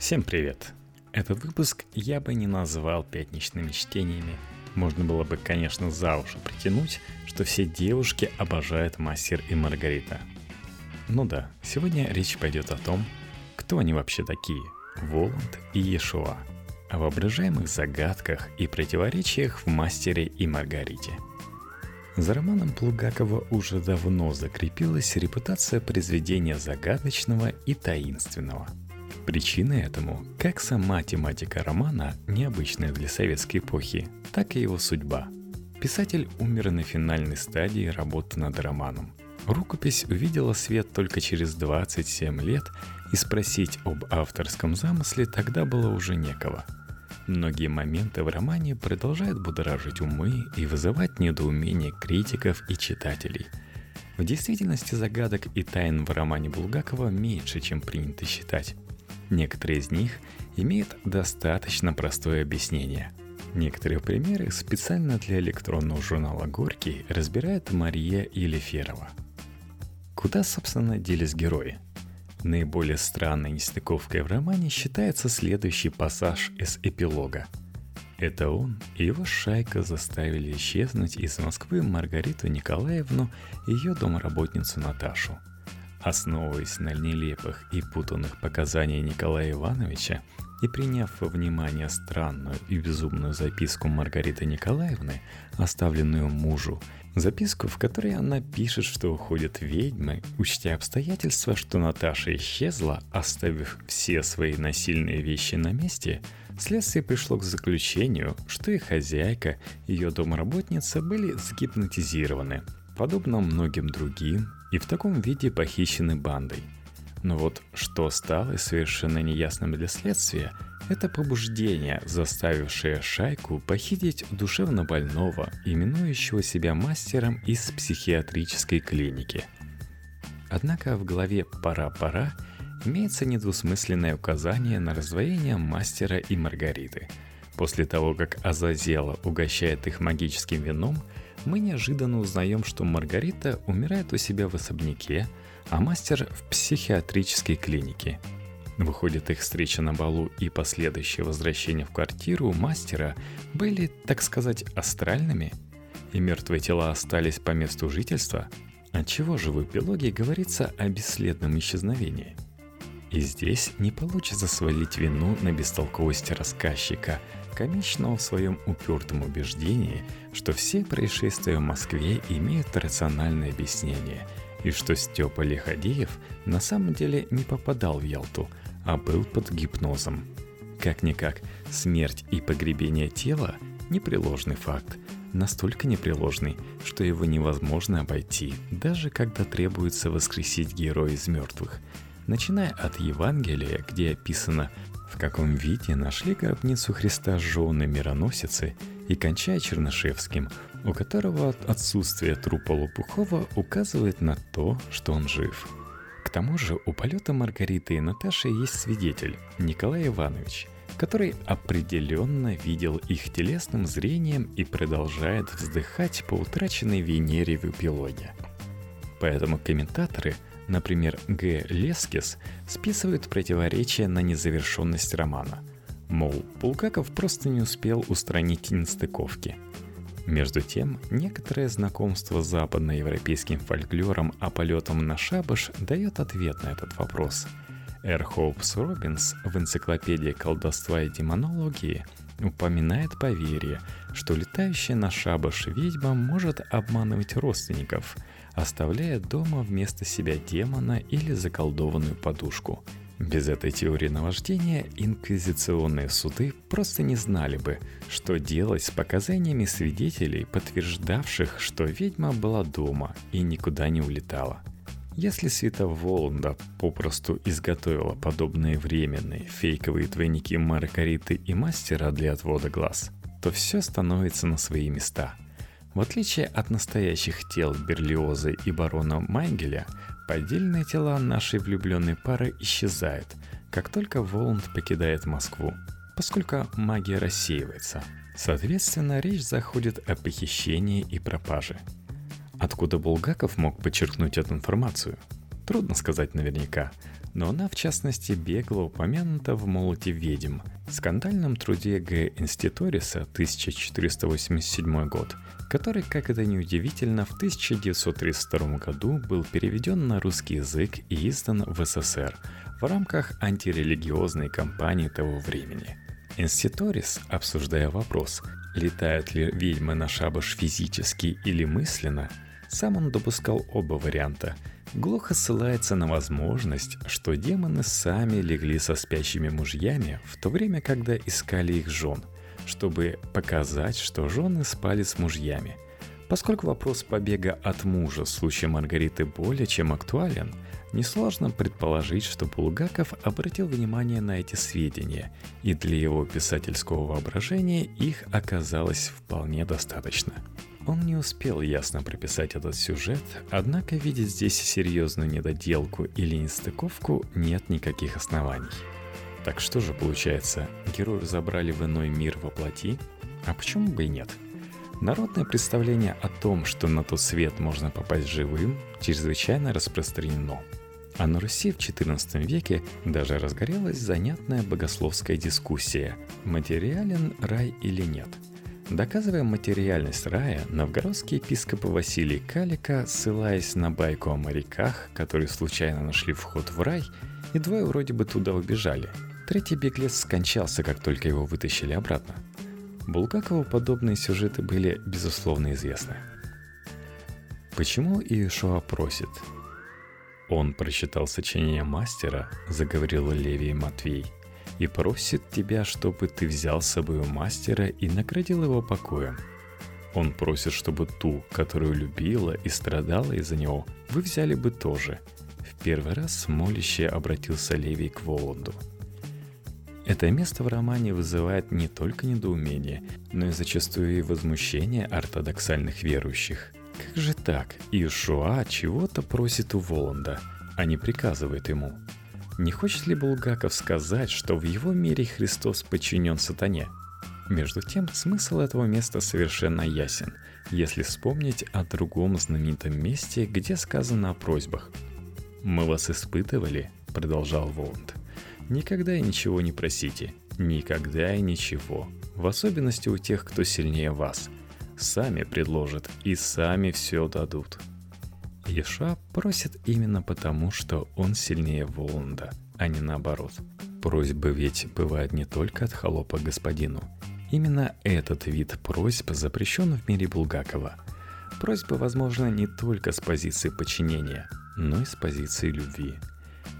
Всем привет! Этот выпуск я бы не назвал пятничными чтениями. Можно было бы, конечно, за уши притянуть, что все девушки обожают Мастер и Маргарита. Ну да, сегодня речь пойдет о том, кто они вообще такие, Воланд и Иешуа, о воображаемых загадках и противоречиях в Мастере и Маргарите. За романом Плугакова уже давно закрепилась репутация произведения загадочного и таинственного – Причиной этому как сама тематика романа, необычная для советской эпохи, так и его судьба. Писатель умер на финальной стадии работы над романом. Рукопись увидела свет только через 27 лет, и спросить об авторском замысле тогда было уже некого. Многие моменты в романе продолжают будоражить умы и вызывать недоумение критиков и читателей. В действительности загадок и тайн в романе Булгакова меньше, чем принято считать. Некоторые из них имеют достаточно простое объяснение. Некоторые примеры специально для электронного журнала «Горький» разбирает Мария Елеферова. Куда, собственно, делись герои? Наиболее странной нестыковкой в романе считается следующий пассаж из эпилога. Это он и его шайка заставили исчезнуть из Москвы Маргариту Николаевну и ее домработницу Наташу – Основываясь на нелепых и путанных показаниях Николая Ивановича и приняв во внимание странную и безумную записку Маргариты Николаевны, оставленную мужу, записку, в которой она пишет, что уходят ведьмы, учтя обстоятельства, что Наташа исчезла, оставив все свои насильные вещи на месте, следствие пришло к заключению, что и хозяйка, ее домработница были загипнотизированы, подобно многим другим и в таком виде похищены бандой. Но вот что стало совершенно неясным для следствия, это побуждение, заставившее шайку похитить душевно больного, именующего себя мастером из психиатрической клиники. Однако в главе «Пора-пора» имеется недвусмысленное указание на раздвоение мастера и Маргариты. После того, как Азазела угощает их магическим вином – мы неожиданно узнаем, что Маргарита умирает у себя в особняке, а мастер в психиатрической клинике. Выходит, их встреча на балу и последующее возвращение в квартиру мастера были, так сказать, астральными, и мертвые тела остались по месту жительства, отчего же в эпилоге говорится о бесследном исчезновении. И здесь не получится свалить вину на бестолковости рассказчика – комичного в своем упертом убеждении, что все происшествия в Москве имеют рациональное объяснение, и что Степа Лиходеев на самом деле не попадал в Ялту, а был под гипнозом. Как-никак, смерть и погребение тела – непреложный факт, настолько непреложный, что его невозможно обойти, даже когда требуется воскресить героя из мертвых. Начиная от Евангелия, где описано в каком виде нашли гробницу Христа жены мироносицы и кончая Чернышевским, у которого отсутствие трупа Лопухова указывает на то, что он жив. К тому же у полета Маргариты и Наташи есть свидетель, Николай Иванович, который определенно видел их телесным зрением и продолжает вздыхать по утраченной Венере в эпилоге. Поэтому комментаторы – Например, Г. Лескис списывает противоречия на незавершенность романа. Мол, Булгаков просто не успел устранить нестыковки. Между тем, некоторое знакомство с западноевропейским фольклором о полетом на шабаш дает ответ на этот вопрос. Эр Хоупс Робинс в энциклопедии колдовства и демонологии упоминает поверье, что летающая на шабаш ведьма может обманывать родственников – оставляя дома вместо себя демона или заколдованную подушку. Без этой теории наваждения инквизиционные суды просто не знали бы, что делать с показаниями свидетелей, подтверждавших, что ведьма была дома и никуда не улетала. Если Света Воланда попросту изготовила подобные временные фейковые двойники Маргариты и Мастера для отвода глаз, то все становится на свои места – в отличие от настоящих тел Берлиоза и барона Майнгеля, поддельные тела нашей влюбленной пары исчезают, как только Воланд покидает Москву, поскольку магия рассеивается. Соответственно, речь заходит о похищении и пропаже. Откуда Булгаков мог подчеркнуть эту информацию? Трудно сказать наверняка. Но она в частности бегло упомянута в «Молоте ведьм», скандальном труде Г. Инститориса 1487 год, который, как это неудивительно, в 1932 году был переведен на русский язык и издан в СССР в рамках антирелигиозной кампании того времени. Инститорис, обсуждая вопрос, летают ли ведьмы на шабаш физически или мысленно, сам он допускал оба варианта – глухо ссылается на возможность, что демоны сами легли со спящими мужьями в то время, когда искали их жен, чтобы показать, что жены спали с мужьями. Поскольку вопрос побега от мужа в случае Маргариты более чем актуален, несложно предположить, что Булгаков обратил внимание на эти сведения, и для его писательского воображения их оказалось вполне достаточно. Он не успел ясно прописать этот сюжет, однако видеть здесь серьезную недоделку или нестыковку нет никаких оснований. Так что же получается, героев забрали в иной мир во плоти? А почему бы и нет? Народное представление о том, что на тот свет можно попасть живым, чрезвычайно распространено. А на Руси в XIV веке даже разгорелась занятная богословская дискуссия, материален рай или нет – Доказывая материальность рая, новгородский епископ Василий Калика, ссылаясь на байку о моряках, которые случайно нашли вход в рай, и двое вроде бы туда убежали. Третий беглец скончался, как только его вытащили обратно. Булгакову подобные сюжеты были, безусловно, известны. Почему Иешуа просит? Он прочитал сочинение мастера, заговорил Левий Матвей – и просит тебя, чтобы ты взял с собой мастера и наградил его покоем. Он просит, чтобы ту, которую любила и страдала из-за него, вы взяли бы тоже. В первый раз моляще обратился Левий к Воланду. Это место в романе вызывает не только недоумение, но и зачастую и возмущение ортодоксальных верующих. Как же так? Иешуа чего-то просит у Воланда, а не приказывает ему – не хочет ли Булгаков сказать, что в его мире Христос подчинен сатане? Между тем, смысл этого места совершенно ясен, если вспомнить о другом знаменитом месте, где сказано о просьбах. «Мы вас испытывали», — продолжал Воланд. «Никогда и ничего не просите, никогда и ничего, в особенности у тех, кто сильнее вас. Сами предложат и сами все дадут». Еша просит именно потому, что он сильнее Воланда, а не наоборот. Просьбы ведь бывают не только от холопа господину. Именно этот вид просьб запрещен в мире Булгакова. Просьба возможна не только с позиции подчинения, но и с позиции любви.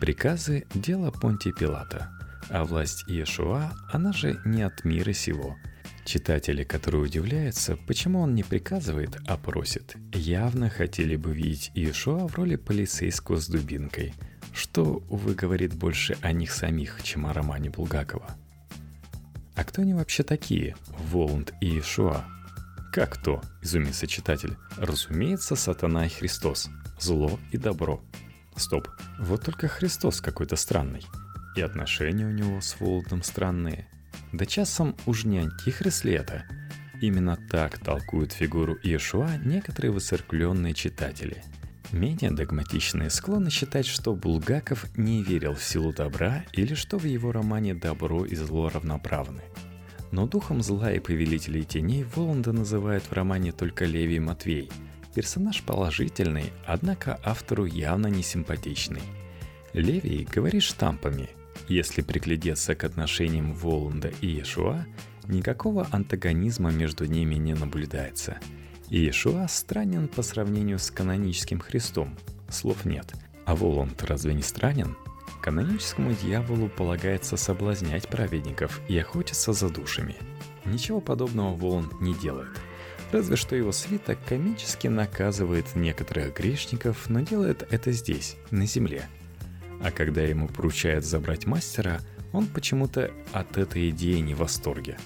Приказы – дело Понтия Пилата, а власть Иешуа, она же не от мира сего – Читатели, которые удивляются, почему он не приказывает, а просит, явно хотели бы видеть Иешуа в роли полицейского с дубинкой, что, увы, говорит больше о них самих, чем о романе Булгакова. А кто они вообще такие, Воланд и Иешуа? Как кто, изумится читатель? Разумеется, сатана и Христос, зло и добро. Стоп, вот только Христос какой-то странный. И отношения у него с Воландом странные – да часом уж не антихрист ли это? Именно так толкуют фигуру Иешуа некоторые высеркленные читатели. Менее догматичные склонны считать, что Булгаков не верил в силу добра или что в его романе добро и зло равноправны. Но духом зла и повелителей теней Воланда называют в романе только Левий Матвей. Персонаж положительный, однако автору явно не симпатичный. Левий говорит штампами – если приглядеться к отношениям Воланда и Иешуа, никакого антагонизма между ними не наблюдается. Иешуа странен по сравнению с каноническим Христом, слов нет. А Воланд разве не странен? Каноническому дьяволу полагается соблазнять праведников и охотиться за душами. Ничего подобного Воланд не делает. Разве что его свиток комически наказывает некоторых грешников, но делает это здесь, на земле – а когда ему поручают забрать мастера, он почему-то от этой идеи не в восторге.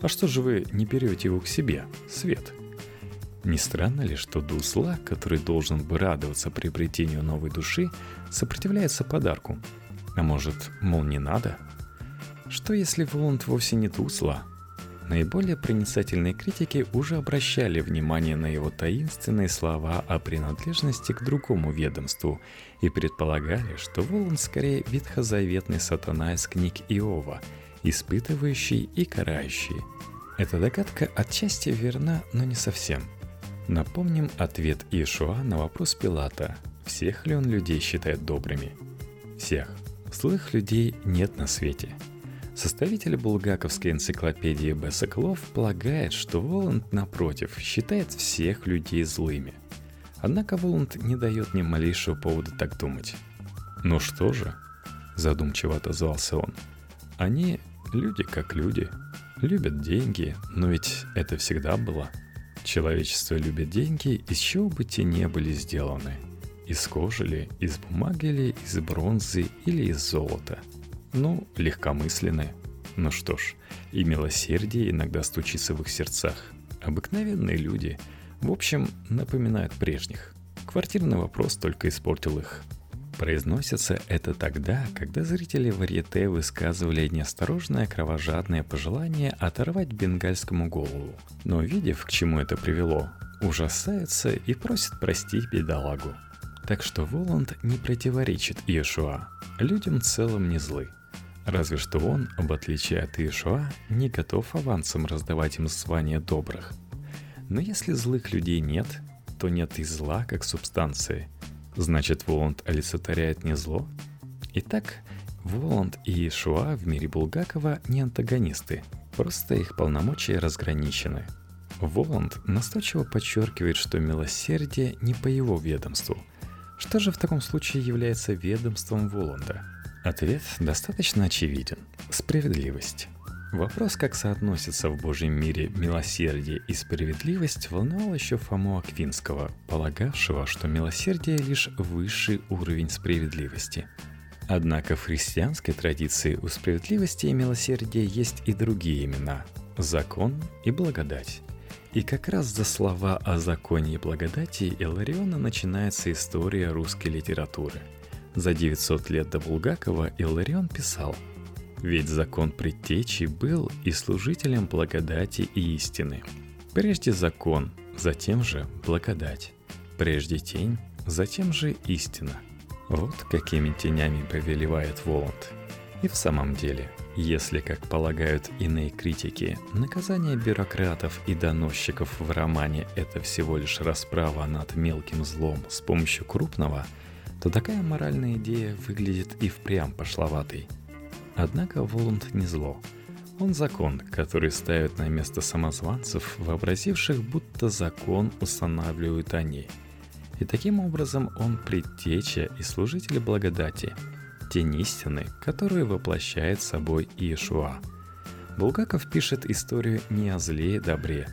А что же вы не берете его к себе, Свет? Не странно ли, что Дусла, который должен бы радоваться приобретению новой души, сопротивляется подарку? А может, мол, не надо? Что если Воланд вовсе не Дусла? Наиболее проницательные критики уже обращали внимание на его таинственные слова о принадлежности к другому ведомству и предполагали, что Волан скорее ветхозаветный сатана из книг Иова, испытывающий и карающий. Эта догадка отчасти верна, но не совсем. Напомним ответ Иешуа на вопрос Пилата, всех ли он людей считает добрыми. Всех. Злых людей нет на свете – Составитель булгаковской энциклопедии Б. Соколов полагает, что Воланд, напротив, считает всех людей злыми. Однако Воланд не дает ни малейшего повода так думать. «Ну что же?» – задумчиво отозвался он. «Они люди как люди, любят деньги, но ведь это всегда было. Человечество любит деньги, из чего бы те не были сделаны. Из кожи ли, из бумаги ли, из бронзы или из золота – ну, легкомысленны. Ну что ж, и милосердие иногда стучится в их сердцах. Обыкновенные люди, в общем, напоминают прежних. Квартирный вопрос только испортил их. Произносится это тогда, когда зрители варьете высказывали неосторожное кровожадное пожелание оторвать бенгальскому голову. Но увидев, к чему это привело, ужасаются и просят простить бедолагу. Так что Воланд не противоречит Иешуа. Людям целым не злы. Разве что он, в отличие от Иешуа, не готов авансом раздавать им звание добрых. Но если злых людей нет, то нет и зла как субстанции. Значит, Воланд олицетворяет не зло? Итак, Воланд и Иешуа в мире Булгакова не антагонисты, просто их полномочия разграничены. Воланд настойчиво подчеркивает, что милосердие не по его ведомству. Что же в таком случае является ведомством Воланда – Ответ достаточно очевиден. Справедливость. Вопрос, как соотносятся в Божьем мире милосердие и справедливость, волновал еще Фому Аквинского, полагавшего, что милосердие лишь высший уровень справедливости. Однако в христианской традиции у справедливости и милосердия есть и другие имена – закон и благодать. И как раз за слова о законе и благодати Илариона начинается история русской литературы – за 900 лет до Булгакова Илларион писал «Ведь закон предтечи был и служителем благодати и истины. Прежде закон, затем же благодать. Прежде тень, затем же истина. Вот какими тенями повелевает Воланд. И в самом деле, если, как полагают иные критики, наказание бюрократов и доносчиков в романе – это всего лишь расправа над мелким злом с помощью крупного – то такая моральная идея выглядит и впрямь пошловатой. Однако Воланд не зло. Он закон, который ставит на место самозванцев, вообразивших, будто закон устанавливают они. И таким образом он предтеча и служитель благодати, тень истины, которую воплощает собой Иешуа. Булгаков пишет историю не о зле и добре,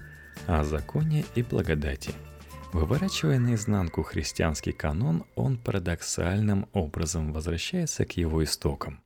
а о законе и благодати – Выворачивая наизнанку христианский канон, он парадоксальным образом возвращается к его истокам.